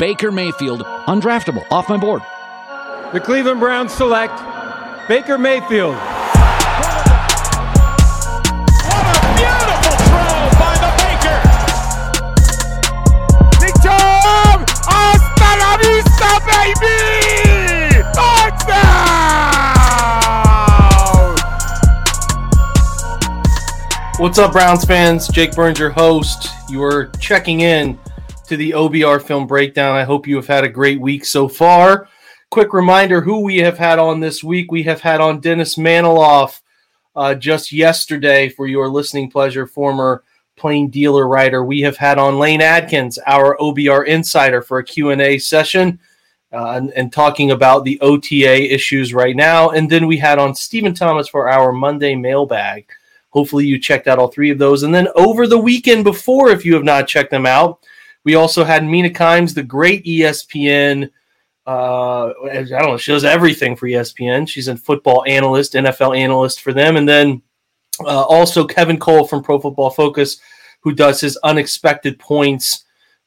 Baker Mayfield, undraftable, off my board. The Cleveland Browns select Baker Mayfield. What a beautiful throw by the Baker! Victor Oscar Avista, baby! Touchdown! What's up, Browns fans? Jake Burns, your host. You are checking in to the OBR film breakdown. I hope you have had a great week so far. Quick reminder who we have had on this week. We have had on Dennis Manoloff uh, just yesterday for your listening pleasure, former plain dealer writer. We have had on Lane Adkins, our OBR insider, for a Q&A session uh, and, and, talking about the OTA issues right now. And then we had on Stephen Thomas for our Monday mailbag. Hopefully, you checked out all three of those. And then over the weekend before, if you have not checked them out, we also had Mina Kimes, the great ESPN. Uh, I don't know, she does everything for ESPN. She's a football analyst, NFL analyst for them. And then uh, also Kevin Cole from Pro Football Focus, who does his unexpected points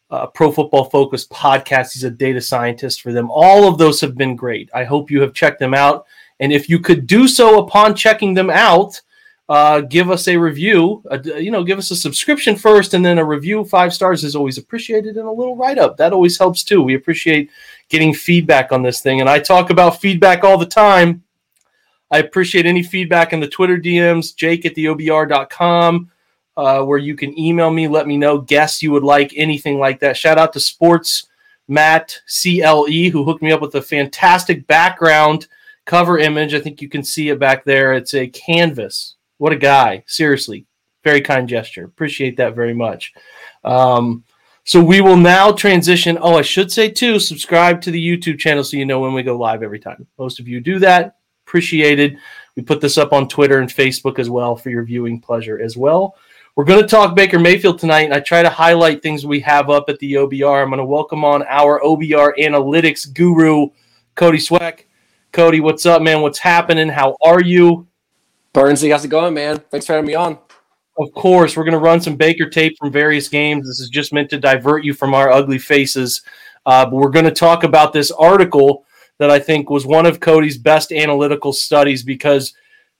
uh, Pro Football Focus podcast. He's a data scientist for them. All of those have been great. I hope you have checked them out. And if you could do so upon checking them out, uh, give us a review. Uh, you know, give us a subscription first, and then a review. Five stars is always appreciated, and a little write up that always helps too. We appreciate getting feedback on this thing, and I talk about feedback all the time. I appreciate any feedback in the Twitter DMs, Jake at the OBR.com uh, where you can email me, let me know guests you would like, anything like that. Shout out to Sports Matt CLE, who hooked me up with a fantastic background cover image. I think you can see it back there. It's a canvas. What a guy. Seriously. Very kind gesture. Appreciate that very much. Um, so we will now transition. Oh, I should say too, subscribe to the YouTube channel so you know when we go live every time. Most of you do that. Appreciated. We put this up on Twitter and Facebook as well for your viewing pleasure as well. We're going to talk Baker Mayfield tonight, and I try to highlight things we have up at the OBR. I'm going to welcome on our OBR analytics guru, Cody Sweck. Cody, what's up, man? What's happening? How are you? Burnsy, how's it going, man? Thanks for having me on. Of course, we're going to run some Baker tape from various games. This is just meant to divert you from our ugly faces. Uh, but we're going to talk about this article that I think was one of Cody's best analytical studies because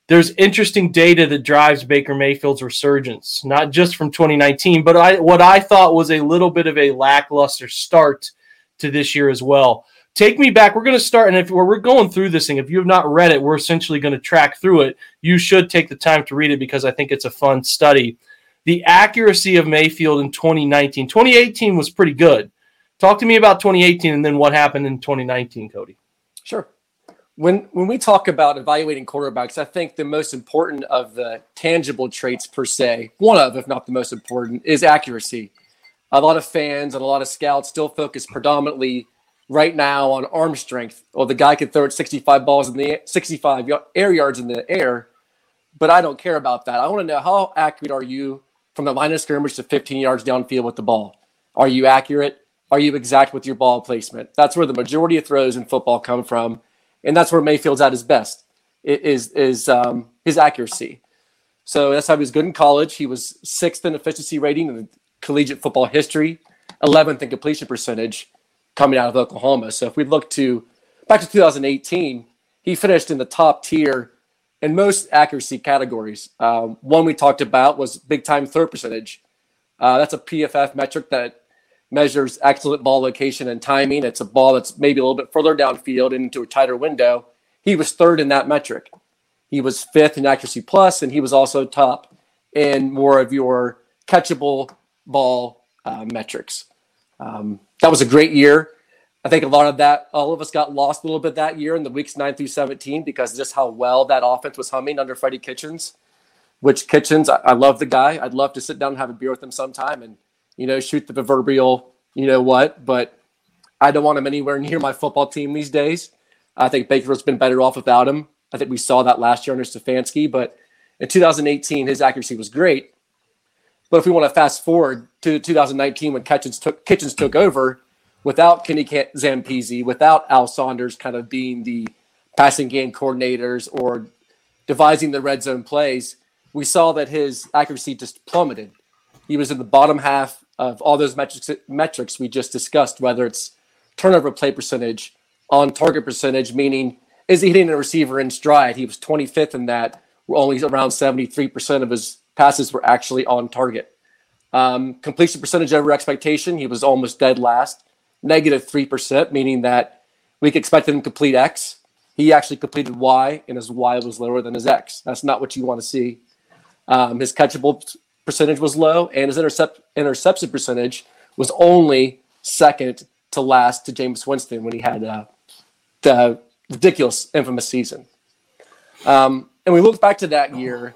there's interesting data that drives Baker Mayfield's resurgence, not just from 2019, but I, what I thought was a little bit of a lackluster start to this year as well. Take me back. We're going to start, and if we're going through this thing, if you have not read it, we're essentially going to track through it. You should take the time to read it because I think it's a fun study. The accuracy of Mayfield in 2019, 2018 was pretty good. Talk to me about 2018 and then what happened in 2019, Cody. Sure when when we talk about evaluating quarterbacks, I think the most important of the tangible traits per se, one of, if not the most important, is accuracy. A lot of fans and a lot of scouts still focus predominantly right now on arm strength. Well, the guy could throw it 65 balls in the 65 air yards in the air, but I don't care about that. I want to know how accurate are you from the line of scrimmage to 15 yards downfield with the ball? Are you accurate? Are you exact with your ball placement? That's where the majority of throws in football come from and that's where Mayfield's at his best is is um, his accuracy. So that's how he was good in college. He was sixth in efficiency rating in collegiate football history, 11th in completion percentage coming out of Oklahoma. So if we look to back to 2018, he finished in the top tier in most accuracy categories. Um, one we talked about was big time throw percentage. Uh, that's a PFF metric that measures excellent ball location and timing. It's a ball that's maybe a little bit further downfield into a tighter window. He was third in that metric. He was fifth in accuracy plus, and he was also top in more of your catchable ball uh, metrics. Um, that was a great year. I think a lot of that, all of us got lost a little bit that year in the weeks nine through 17 because just how well that offense was humming under Freddie Kitchens. Which Kitchens, I, I love the guy. I'd love to sit down and have a beer with him sometime and you know, shoot the proverbial, you know what, but I don't want him anywhere near my football team these days. I think Baker's been better off without him. I think we saw that last year under Stefanski, but in 2018, his accuracy was great. But if we want to fast forward to 2019 when Kitchens took, Kitchens took over, without Kenny Zampese, without Al Saunders kind of being the passing game coordinators or devising the red zone plays, we saw that his accuracy just plummeted. He was in the bottom half of all those metrics metrics we just discussed, whether it's turnover play percentage, on target percentage, meaning is he hitting a receiver in stride? He was 25th in that. Only around 73% of his passes were actually on target. Um, completion percentage over expectation, he was almost dead last, negative 3%, meaning that we expected him to complete X. He actually completed Y, and his Y was lower than his X. That's not what you want to see. Um, his catchable percentage was low, and his intercept interception percentage was only second to last to Jameis Winston when he had uh, the ridiculous, infamous season. Um, and we look back to that year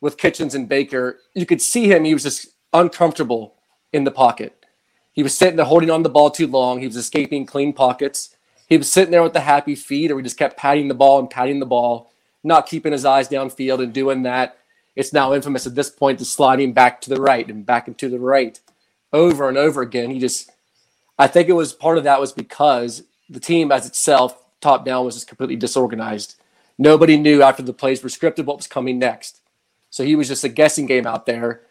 with Kitchens and Baker. You could see him; he was just uncomfortable in the pocket. He was sitting there holding on the ball too long. He was escaping clean pockets. He was sitting there with the happy feet, or he just kept patting the ball and patting the ball, not keeping his eyes downfield and doing that. It's now infamous at this point to sliding back to the right and back and to the right over and over again. He just, I think it was part of that was because the team as itself, top down, was just completely disorganized. Nobody knew after the plays were scripted what was coming next. So he was just a guessing game out there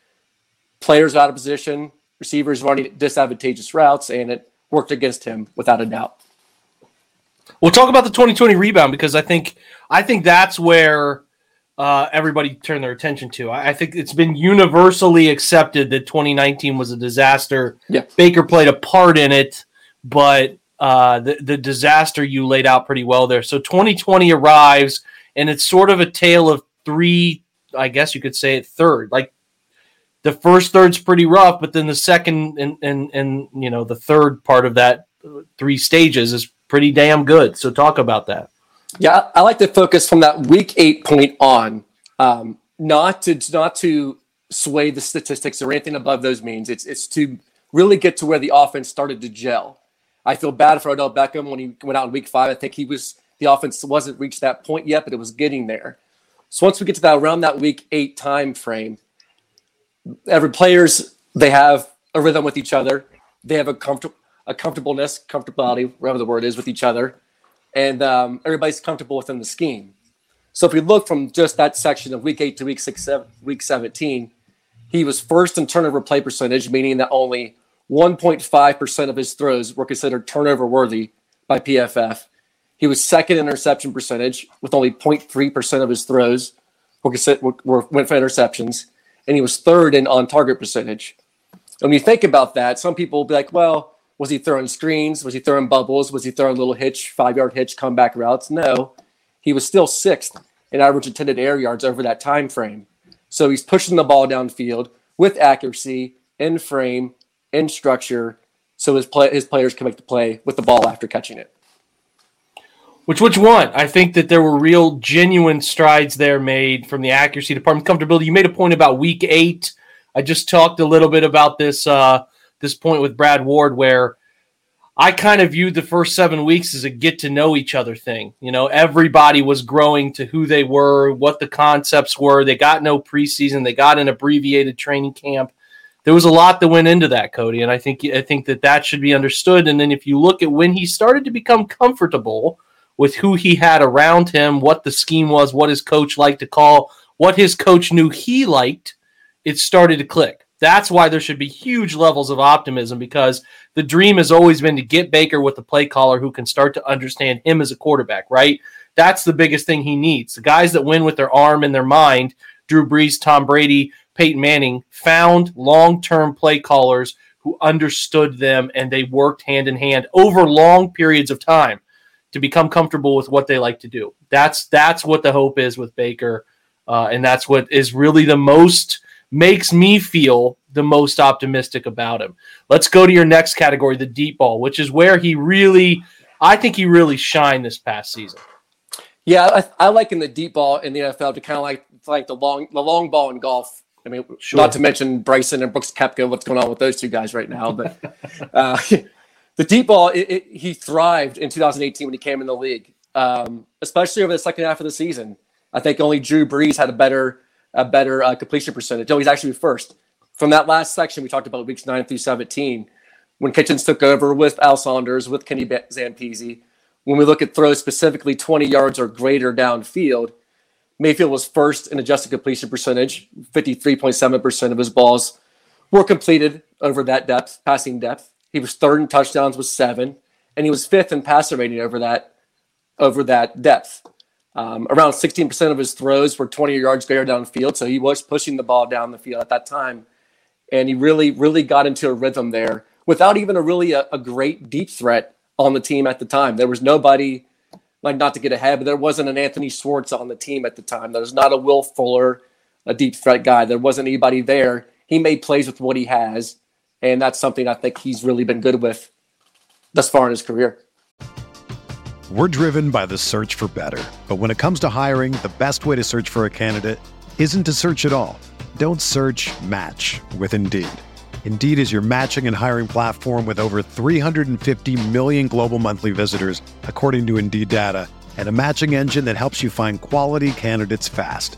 players out of position, receivers running disadvantageous routes, and it worked against him without a doubt. We'll talk about the 2020 rebound because I think I think that's where uh, everybody turned their attention to. I, I, think it's been universally accepted that 2019 was a disaster. Yeah. Baker played a part in it, but uh, the the disaster you laid out pretty well there. So 2020 arrives, and it's sort of a tale of three. I guess you could say it third. Like the first third's pretty rough, but then the second and and and you know the third part of that three stages is pretty damn good. So talk about that. Yeah, I like to focus from that week eight point on, um, not to not to sway the statistics or anything above those means. It's it's to really get to where the offense started to gel. I feel bad for Odell Beckham when he went out in week five. I think he was the offense wasn't reached that point yet, but it was getting there. So once we get to that around that week eight time frame, every players they have a rhythm with each other. They have a comfortable a comfortableness, comfortability, whatever the word is, with each other, and um, everybody's comfortable within the scheme. So if we look from just that section of week eight to week six, seven, week seventeen, he was first in turnover play percentage, meaning that only 1.5% of his throws were considered turnover worthy by PFF. He was second in interception percentage, with only 0.3% of his throws were, were went for interceptions and he was third in on target percentage. And When you think about that, some people will be like, well, was he throwing screens? Was he throwing bubbles? Was he throwing little hitch, five yard hitch comeback routes? No, he was still sixth in average intended air yards over that time frame. So he's pushing the ball downfield with accuracy, in frame, in structure, so his play, his players can make the play with the ball after catching it. Which which one? I think that there were real genuine strides there made from the accuracy department, comfortability. You made a point about week eight. I just talked a little bit about this uh, this point with Brad Ward, where I kind of viewed the first seven weeks as a get to know each other thing. You know, everybody was growing to who they were, what the concepts were. They got no preseason. They got an abbreviated training camp. There was a lot that went into that, Cody, and I think I think that that should be understood. And then if you look at when he started to become comfortable with who he had around him, what the scheme was, what his coach liked to call, what his coach knew he liked, it started to click. That's why there should be huge levels of optimism because the dream has always been to get Baker with a play caller who can start to understand him as a quarterback, right? That's the biggest thing he needs. The guys that win with their arm and their mind, Drew Brees, Tom Brady, Peyton Manning, found long term play callers who understood them and they worked hand in hand over long periods of time to become comfortable with what they like to do. That's that's what the hope is with Baker, uh, and that's what is really the most makes me feel the most optimistic about him. Let's go to your next category, the deep ball, which is where he really, I think he really shined this past season. Yeah, I, I like in the deep ball in the NFL to kind of like like the long the long ball in golf. I mean, sure. not to mention Bryson and Brooks Koepka, what's going on with those two guys right now, but. Uh, the deep ball, it, it, he thrived in 2018 when he came in the league, um, especially over the second half of the season. I think only Drew Brees had a better a better uh, completion percentage. Oh, he's actually first. From that last section we talked about weeks nine through 17, when Kitchens took over with Al Saunders, with Kenny Zampese, when we look at throws specifically 20 yards or greater downfield, Mayfield was first in adjusted completion percentage. 53.7% of his balls were completed over that depth, passing depth. He was third in touchdowns with seven, and he was fifth in passer rating over that over that depth. Um, around 16% of his throws were 20 yards greater downfield, so he was pushing the ball down the field at that time, and he really, really got into a rhythm there without even a really a, a great deep threat on the team at the time. There was nobody, like not to get ahead, but there wasn't an Anthony Schwartz on the team at the time. There was not a Will Fuller, a deep threat guy. There wasn't anybody there. He made plays with what he has, and that's something I think he's really been good with thus far in his career. We're driven by the search for better. But when it comes to hiring, the best way to search for a candidate isn't to search at all. Don't search match with Indeed. Indeed is your matching and hiring platform with over 350 million global monthly visitors, according to Indeed data, and a matching engine that helps you find quality candidates fast.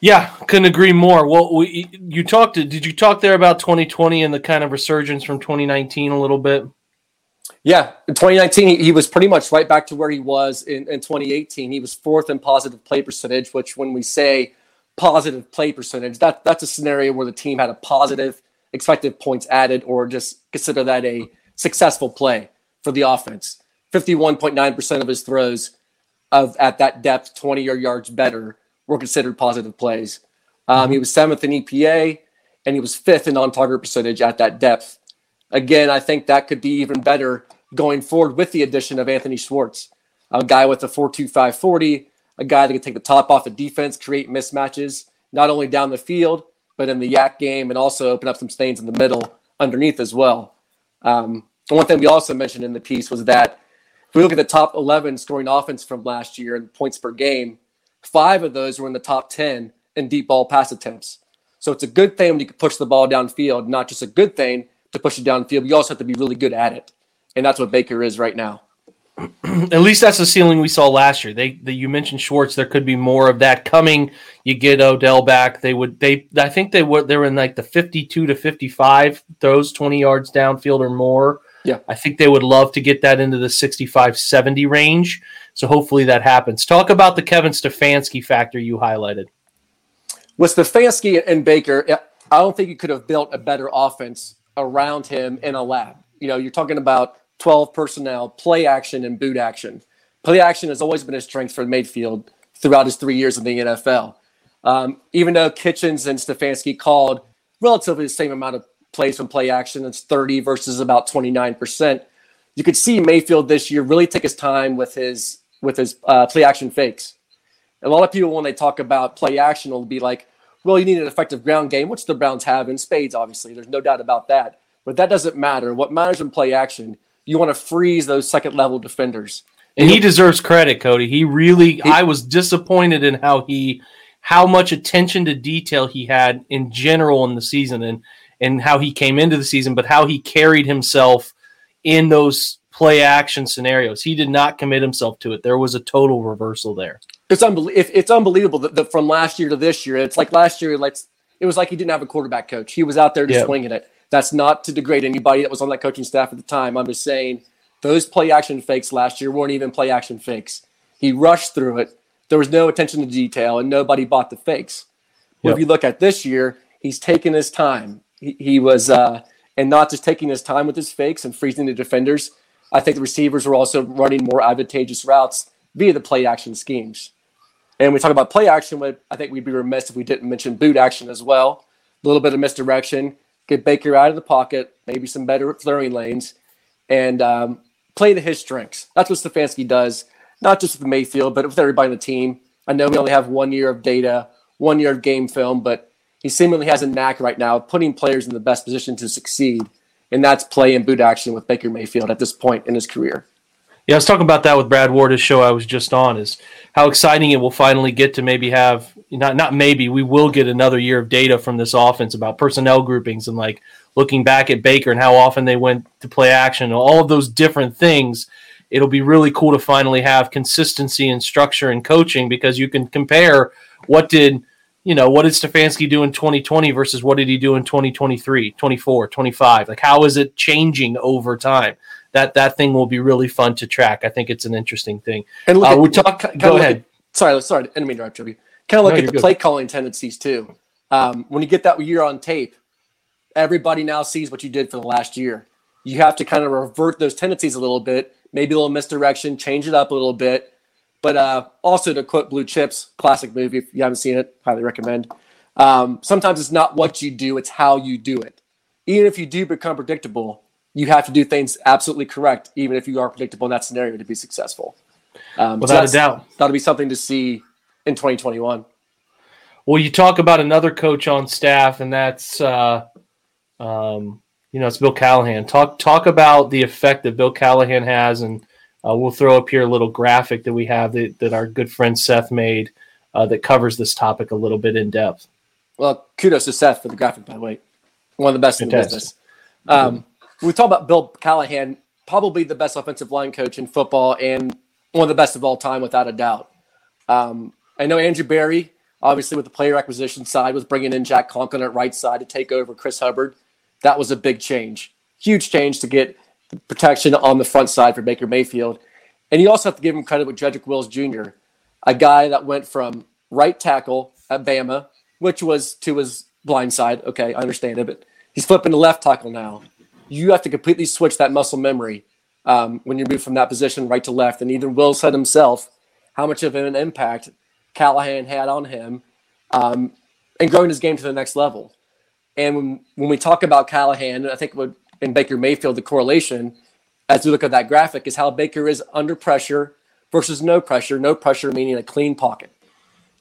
Yeah, couldn't agree more. Well, we, you talked. Did you talk there about 2020 and the kind of resurgence from 2019 a little bit? Yeah, in 2019, he was pretty much right back to where he was in, in 2018. He was fourth in positive play percentage, which when we say positive play percentage, that that's a scenario where the team had a positive expected points added, or just consider that a successful play for the offense. 51.9% of his throws of at that depth, 20 or yards better, were considered positive plays. Um, he was seventh in EPA, and he was fifth in on-target percentage at that depth. Again, I think that could be even better going forward with the addition of Anthony Schwartz, a guy with a 4.25 40, a guy that can take the top off the defense, create mismatches, not only down the field, but in the YAC game, and also open up some stains in the middle underneath as well. Um, one thing we also mentioned in the piece was that if we look at the top 11 scoring offense from last year and points per game, five of those were in the top 10 in deep ball pass attempts. So it's a good thing when you can push the ball downfield, not just a good thing to push it downfield, but you also have to be really good at it. And that's what Baker is right now. At least that's the ceiling we saw last year. They, they you mentioned Schwartz. There could be more of that coming. You get Odell back. They would they I think they were they were in like the fifty two to fifty five throws twenty yards downfield or more. Yeah. I think they would love to get that into the 65 70 range. So hopefully that happens. Talk about the Kevin Stefanski factor you highlighted. With Stefanski and Baker, I don't think you could have built a better offense around him in a lab. You know, you're talking about 12 personnel, play action, and boot action. Play action has always been a strength for Mayfield throughout his three years in the NFL. Um, even though Kitchens and Stefanski called relatively the same amount of plays from play action, it's 30 versus about 29%. You could see Mayfield this year really take his time with his with his uh, play action fakes. A lot of people, when they talk about play action, will be like, well, you need an effective ground game, which the Browns have in spades, obviously. There's no doubt about that. But that doesn't matter. What matters in play action, you want to freeze those second level defenders. And he deserves credit, Cody. He really he, I was disappointed in how he how much attention to detail he had in general in the season and and how he came into the season, but how he carried himself in those play action scenarios. He did not commit himself to it. There was a total reversal there. It's unbelievable. It's unbelievable that, that, from last year to this year, it's like last year, like it was like he didn't have a quarterback coach. He was out there just swinging it. That's not to degrade anybody that was on that coaching staff at the time. I'm just saying those play action fakes last year weren't even play action fakes. He rushed through it. There was no attention to detail, and nobody bought the fakes. Yep. If you look at this year, he's taking his time. He, he was, uh, and not just taking his time with his fakes and freezing the defenders. I think the receivers were also running more advantageous routes via the play action schemes. And we talk about play action, but I think we'd be remiss if we didn't mention boot action as well. A little bit of misdirection, get Baker out of the pocket, maybe some better throwing lanes, and um, play to his strengths. That's what Stefanski does, not just with Mayfield, but with everybody on the team. I know we only have one year of data, one year of game film, but he seemingly has a knack right now of putting players in the best position to succeed, and that's play and boot action with Baker Mayfield at this point in his career. Yeah, I was talking about that with Brad Ward, his show I was just on, is how exciting it will finally get to maybe have not not maybe we will get another year of data from this offense about personnel groupings and like looking back at Baker and how often they went to play action and all of those different things. It'll be really cool to finally have consistency and structure in coaching because you can compare what did you know what did Stefanski do in 2020 versus what did he do in 2023, 24, 25? Like how is it changing over time? that that thing will be really fun to track. I think it's an interesting thing. And look, uh, at, we talk. Go ahead. At, sorry, sorry, I didn't mean to interrupt you. Kind of look No, at the good. play calling tendencies too. Um, when you get that year on tape, everybody now sees what you did for the last year. You have to kind of revert those tendencies a little bit, maybe a little misdirection, change it up a little bit. But uh, also to quote Blue Chips, classic movie. If you haven't seen it, highly recommend. Um, sometimes it's not what you do; it's how you do it. Even if you do become predictable, you have to do things absolutely correct, even if you are predictable in that scenario to be successful. Um, so Without a doubt. that'll be something to see in 2021. Well, you talk about another coach on staff, and that's uh, um, you know it's Bill Callahan. Talk talk about the effect that Bill Callahan has, and uh, we'll throw up here a little graphic that we have that, that our good friend Seth made uh, that covers this topic a little bit in depth. Well, kudos to Seth for the graphic, by the way. One of the best in the business. Um, we talk about Bill Callahan, probably the best offensive line coach in football and one of the best of all time, without a doubt. Um, I know Andrew Berry, obviously with the player acquisition side, was bringing in Jack Conklin at right side to take over Chris Hubbard. That was a big change, huge change to get protection on the front side for Baker Mayfield. And you also have to give him credit with Jedrick Wills Jr., a guy that went from right tackle at Bama, which was to his blind side. Okay, I understand it, but he's flipping to left tackle now. You have to completely switch that muscle memory um, when you move from that position right to left. And even Will said himself how much of an impact Callahan had on him um, and growing his game to the next level. And when, when we talk about Callahan, I think what in Baker Mayfield, the correlation, as we look at that graphic, is how Baker is under pressure versus no pressure. No pressure meaning a clean pocket.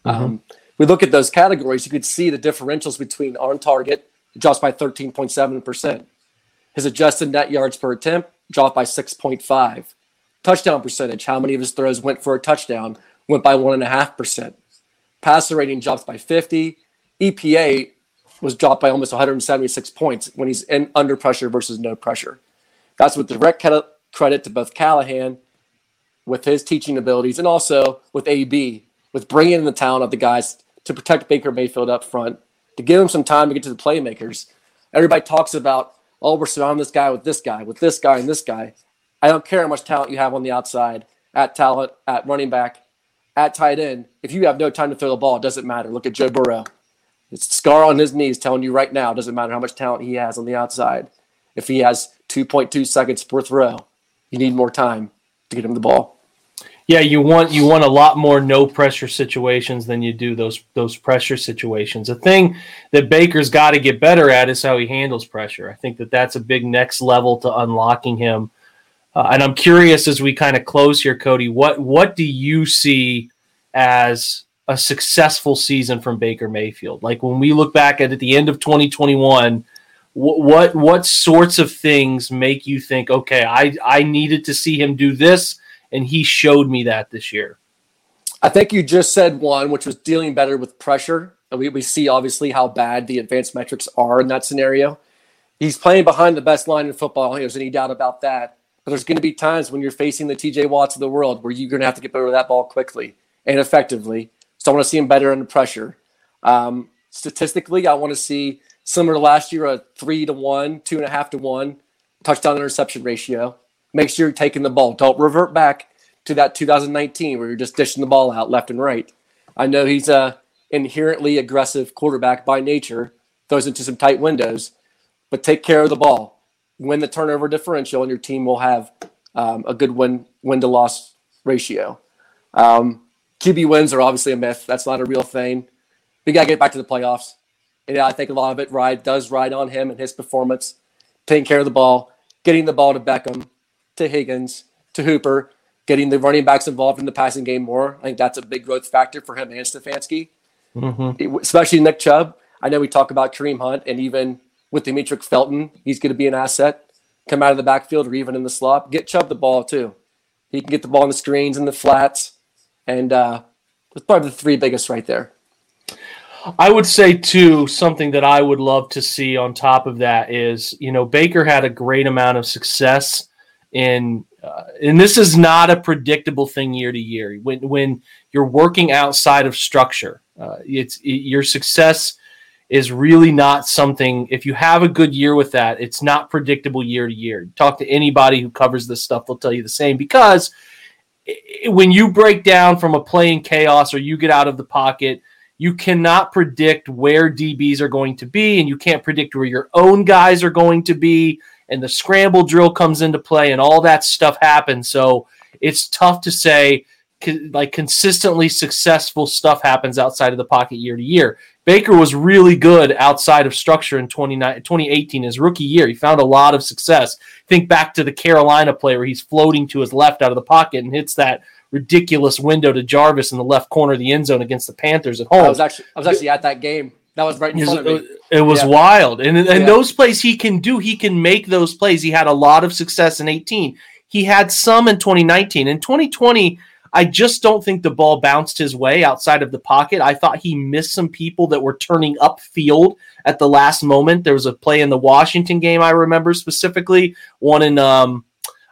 Um, we look at those categories, you could see the differentials between on target, drops by 13.7%. His adjusted net yards per attempt dropped by 6.5. Touchdown percentage, how many of his throws went for a touchdown, went by 1.5%. Passer rating drops by 50. EPA was dropped by almost 176 points when he's in under pressure versus no pressure. That's with direct credit to both Callahan with his teaching abilities and also with AB with bringing in the talent of the guys to protect Baker Mayfield up front, to give him some time to get to the playmakers. Everybody talks about, oh, we're surrounding this guy with this guy, with this guy, and this guy. I don't care how much talent you have on the outside, at talent, at running back, at tight end. If you have no time to throw the ball, it doesn't matter. Look at Joe Burrow. It's scar on his knees telling you right now, doesn't matter how much talent he has on the outside. If he has 2.2 seconds per throw, you need more time to get him the ball. Yeah, you want you want a lot more no pressure situations than you do those those pressure situations. The thing that Baker's got to get better at is how he handles pressure. I think that that's a big next level to unlocking him. Uh, and I'm curious as we kind of close here, Cody. What what do you see as a successful season from Baker Mayfield? Like when we look back at, at the end of 2021, what what what sorts of things make you think, okay, I I needed to see him do this, and he showed me that this year. I think you just said one, which was dealing better with pressure. And we, we see obviously how bad the advanced metrics are in that scenario. He's playing behind the best line in football. There's any doubt about that. But there's going to be times when you're facing the TJ Watts of the world where you're going to have to get better with that ball quickly and effectively. So I want to see him better under pressure. Um, statistically, I want to see similar to last year a three to one, two and a half to one touchdown interception ratio. Make sure you're taking the ball. Don't revert back to that 2019 where you're just dishing the ball out left and right. I know he's a inherently aggressive quarterback by nature, throws into some tight windows, but take care of the ball. Win the turnover differential, and your team will have um, a good win win to loss ratio. Um, QB wins are obviously a myth. That's not a real thing. We got to get back to the playoffs. And I think a lot of it ride does ride on him and his performance, taking care of the ball, getting the ball to Beckham, to Higgins, to Hooper, getting the running backs involved in the passing game more. I think that's a big growth factor for him and Stefanski, mm-hmm. especially Nick Chubb. I know we talk about Kareem Hunt, and even with Demetric Felton, he's going to be an asset. Come out of the backfield or even in the slot. Get Chubb the ball too. He can get the ball on the screens and the flats, and uh, that's probably the three biggest right there. I would say too something that I would love to see on top of that is you know Baker had a great amount of success in uh, and this is not a predictable thing year to year when when you're working outside of structure uh, it's it, your success is really not something if you have a good year with that it's not predictable year to year talk to anybody who covers this stuff they'll tell you the same because when you break down from a playing chaos or you get out of the pocket you cannot predict where DBs are going to be, and you can't predict where your own guys are going to be. And the scramble drill comes into play, and all that stuff happens. So it's tough to say like consistently successful stuff happens outside of the pocket year to year. Baker was really good outside of structure in 2018, his rookie year. He found a lot of success. Think back to the Carolina play where he's floating to his left out of the pocket and hits that ridiculous window to Jarvis in the left corner of the end zone against the Panthers at home. I was actually I was actually at that game. That was right in front of me. It was yeah. wild. And and yeah. those plays he can do, he can make those plays. He had a lot of success in 18. He had some in 2019. In 2020, I just don't think the ball bounced his way outside of the pocket. I thought he missed some people that were turning upfield at the last moment. There was a play in the Washington game I remember specifically, one in um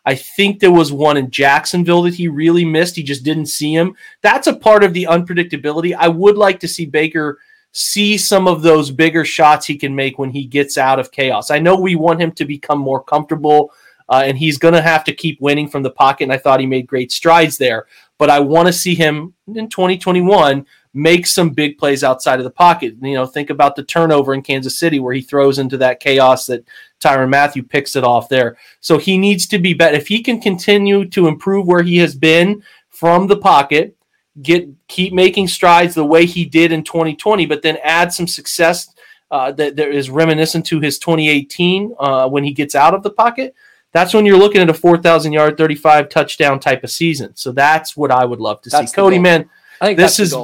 I think there was one in Jacksonville that he really missed. He just didn't see him. That's a part of the unpredictability. I would like to see Baker see some of those bigger shots he can make when he gets out of chaos. I know we want him to become more comfortable, uh, and he's going to have to keep winning from the pocket. And I thought he made great strides there. But I want to see him in 2021 make some big plays outside of the pocket. You know, think about the turnover in Kansas City where he throws into that chaos that Tyrann Mathieu picks it off there. So he needs to be better. If he can continue to improve where he has been from the pocket, get keep making strides the way he did in 2020, but then add some success uh, that, that is reminiscent to his 2018 uh, when he gets out of the pocket. That's when you're looking at a 4,000 yard, 35 touchdown type of season. So that's what I would love to that's see. Cody, man, I think this is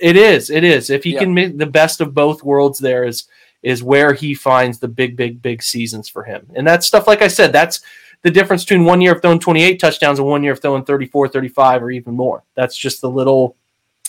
it is it is. If he yeah. can make the best of both worlds, there is is where he finds the big, big, big seasons for him. And that's stuff like I said, that's the difference between one year of throwing 28 touchdowns and one year of throwing 34, 35, or even more. That's just the little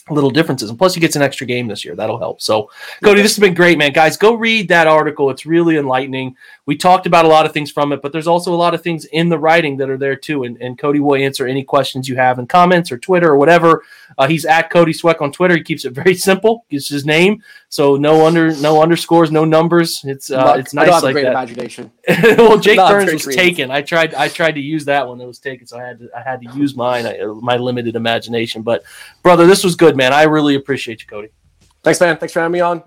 little differences. And plus, he gets an extra game this year. That'll help. So, Cody, this has been great, man. Guys, go read that article. It's really enlightening. We talked about a lot of things from it, but there's also a lot of things in the writing that are there too. And, and Cody will answer any questions you have in comments or Twitter or whatever. Uh, he's at Cody Sweck on Twitter. He keeps it very simple. It's his name, so no under no underscores, no numbers. It's uh, it's nice I like great that. Imagination. well, Jake Burns was taken. I tried I tried to use that one that was taken, so I had to I had to use mine my limited imagination. But brother, this was good, man. I really appreciate you, Cody. Thanks, man. Thanks for having me on.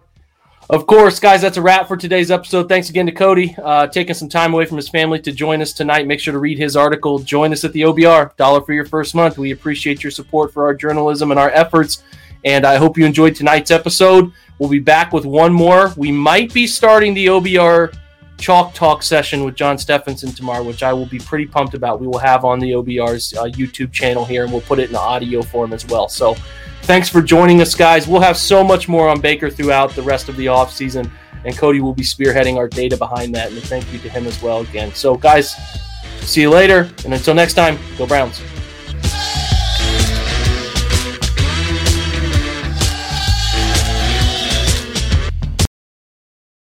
Of course, guys, that's a wrap for today's episode. Thanks again to Cody, uh, taking some time away from his family to join us tonight. Make sure to read his article. Join us at the OBR, dollar for your first month. We appreciate your support for our journalism and our efforts. And I hope you enjoyed tonight's episode. We'll be back with one more. We might be starting the OBR Chalk Talk session with John Stephenson tomorrow, which I will be pretty pumped about. We will have on the OBR's uh, YouTube channel here, and we'll put it in audio form as well. So Thanks for joining us, guys. We'll have so much more on Baker throughout the rest of the offseason, and Cody will be spearheading our data behind that. And thank you to him as well again. So, guys, see you later. And until next time, go Browns.